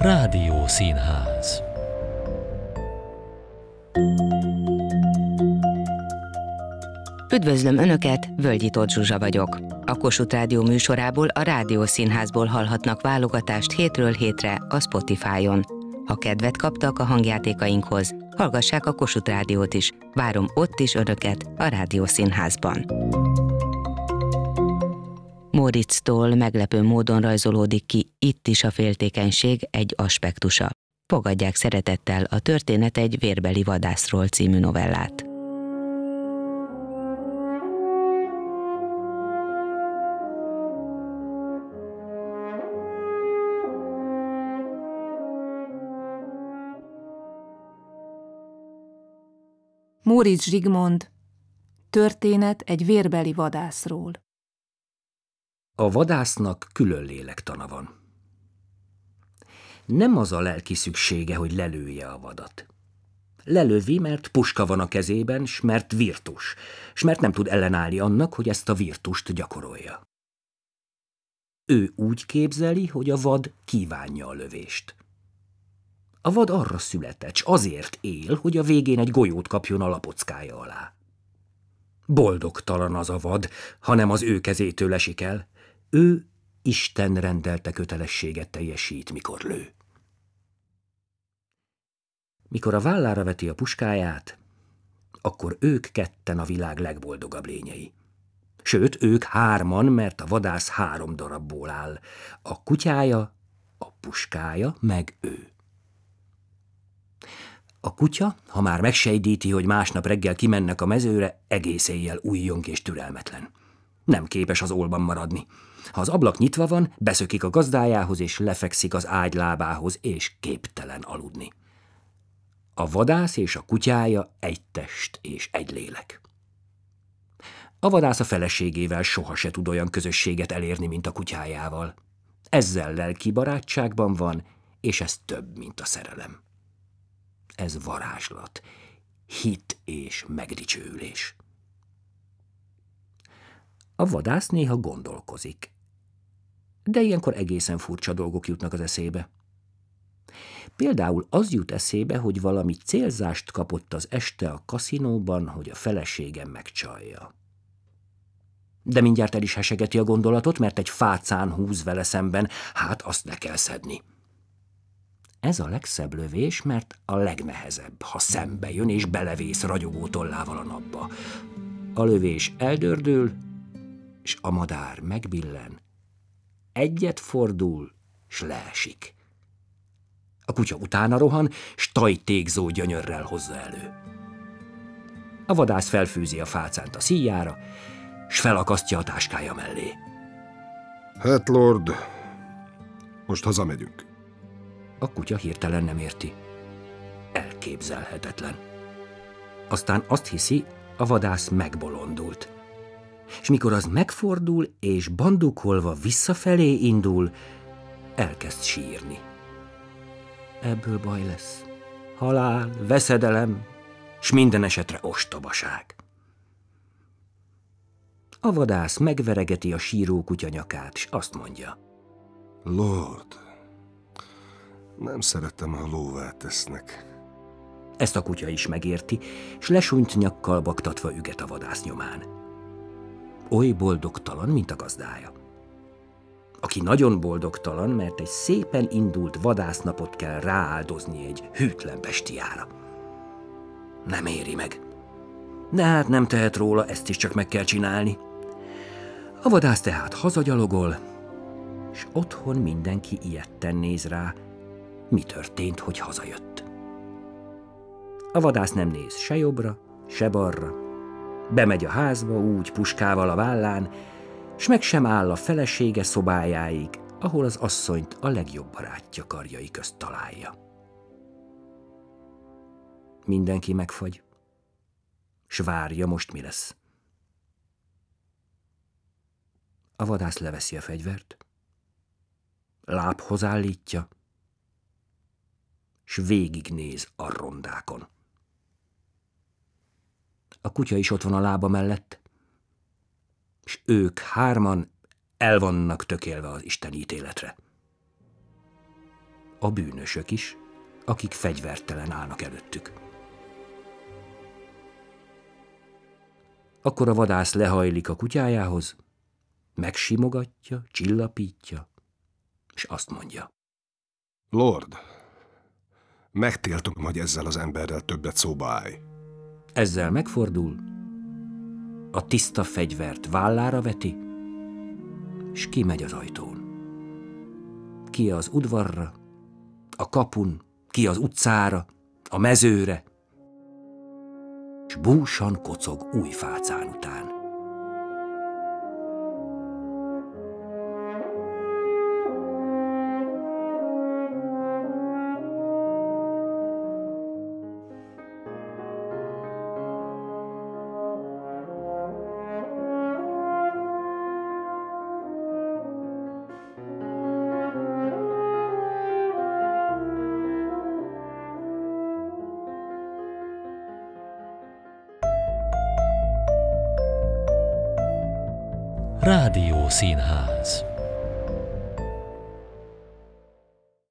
Rádió Színház Üdvözlöm Önöket, Völgyi Tóth Zsuzsa vagyok. A Kossuth Rádió műsorából a Rádió Színházból hallhatnak válogatást hétről hétre a Spotify-on. Ha kedvet kaptak a hangjátékainkhoz, hallgassák a Kossuth Rádiót is. Várom ott is Önöket a Rádió Színházban. Moritztól meglepő módon rajzolódik ki itt is a féltékenység egy aspektusa. Fogadják szeretettel a Történet egy vérbeli vadászról című novellát. Móricz Zsigmond Történet egy vérbeli vadászról A vadásznak külön lélektana van. Nem az a lelki szüksége, hogy lelője a vadat. Lelövi, mert puska van a kezében, s mert virtus, s mert nem tud ellenállni annak, hogy ezt a virtust gyakorolja. Ő úgy képzeli, hogy a vad kívánja a lövést. A vad arra született, s azért él, hogy a végén egy golyót kapjon a lapockája alá. Boldogtalan az a vad, hanem az ő kezétől esik el. Ő Isten rendelte kötelességet teljesít, mikor lő. Mikor a vállára veti a puskáját, akkor ők ketten a világ legboldogabb lényei. Sőt, ők hárman, mert a vadász három darabból áll. A kutyája, a puskája, meg ő. A kutya, ha már megsejdíti, hogy másnap reggel kimennek a mezőre, egész éjjel újjong és türelmetlen. Nem képes az olban maradni. Ha az ablak nyitva van, beszökik a gazdájához, és lefekszik az ágy lábához, és képtelen aludni. A vadász és a kutyája egy test és egy lélek. A vadász a feleségével soha se tud olyan közösséget elérni, mint a kutyájával. Ezzel lelki barátságban van, és ez több, mint a szerelem ez varázslat, hit és megdicsőülés. A vadász néha gondolkozik, de ilyenkor egészen furcsa dolgok jutnak az eszébe. Például az jut eszébe, hogy valami célzást kapott az este a kaszinóban, hogy a feleségem megcsalja. De mindjárt el is hesegeti a gondolatot, mert egy fácán húz vele szemben, hát azt ne kell szedni. Ez a legszebb lövés, mert a legnehezebb, ha szembe jön és belevész ragyogó tollával a napba. A lövés eldördül, és a madár megbillen. Egyet fordul, s leesik. A kutya utána rohan, s tajtékzó gyönyörrel hozza elő. A vadász felfűzi a fácánt a szíjára, s felakasztja a táskája mellé. Hát, Lord, most hazamegyünk. A kutya hirtelen nem érti. Elképzelhetetlen. Aztán azt hiszi, a vadász megbolondult. És mikor az megfordul és bandukolva visszafelé indul, elkezd sírni. Ebből baj lesz. Halál, veszedelem, s minden esetre ostobaság. A vadász megveregeti a síró kutya nyakát, s azt mondja. Lord, nem szeretem, ha lóvá tesznek. Ezt a kutya is megérti, s lesúnyt nyakkal baktatva üget a vadász nyomán. Oly boldogtalan, mint a gazdája. Aki nagyon boldogtalan, mert egy szépen indult vadásznapot kell rááldozni egy hűtlen bestiára. Nem éri meg. De hát nem tehet róla, ezt is csak meg kell csinálni. A vadász tehát hazagyalogol, és otthon mindenki ilyetten néz rá, mi történt, hogy hazajött. A vadász nem néz se jobbra, se balra. Bemegy a házba úgy puskával a vállán, s meg sem áll a felesége szobájáig, ahol az asszonyt a legjobb barátja karjai közt találja. Mindenki megfagy, s várja most mi lesz. A vadász leveszi a fegyvert, lábhoz állítja, s végignéz a rondákon. A kutya is ott van a lába mellett, és ők hárman el vannak tökélve az Isten ítéletre. a bűnösök is, akik fegyvertelen állnak előttük. Akkor a vadász lehajlik a kutyájához, megsimogatja, csillapítja, és azt mondja. Lord, megtiltom, hogy ezzel az emberrel többet szóba állj. Ezzel megfordul, a tiszta fegyvert vállára veti, és kimegy az ajtón. Ki az udvarra, a kapun, ki az utcára, a mezőre, és búsan kocog új fácán után. Rádió Színház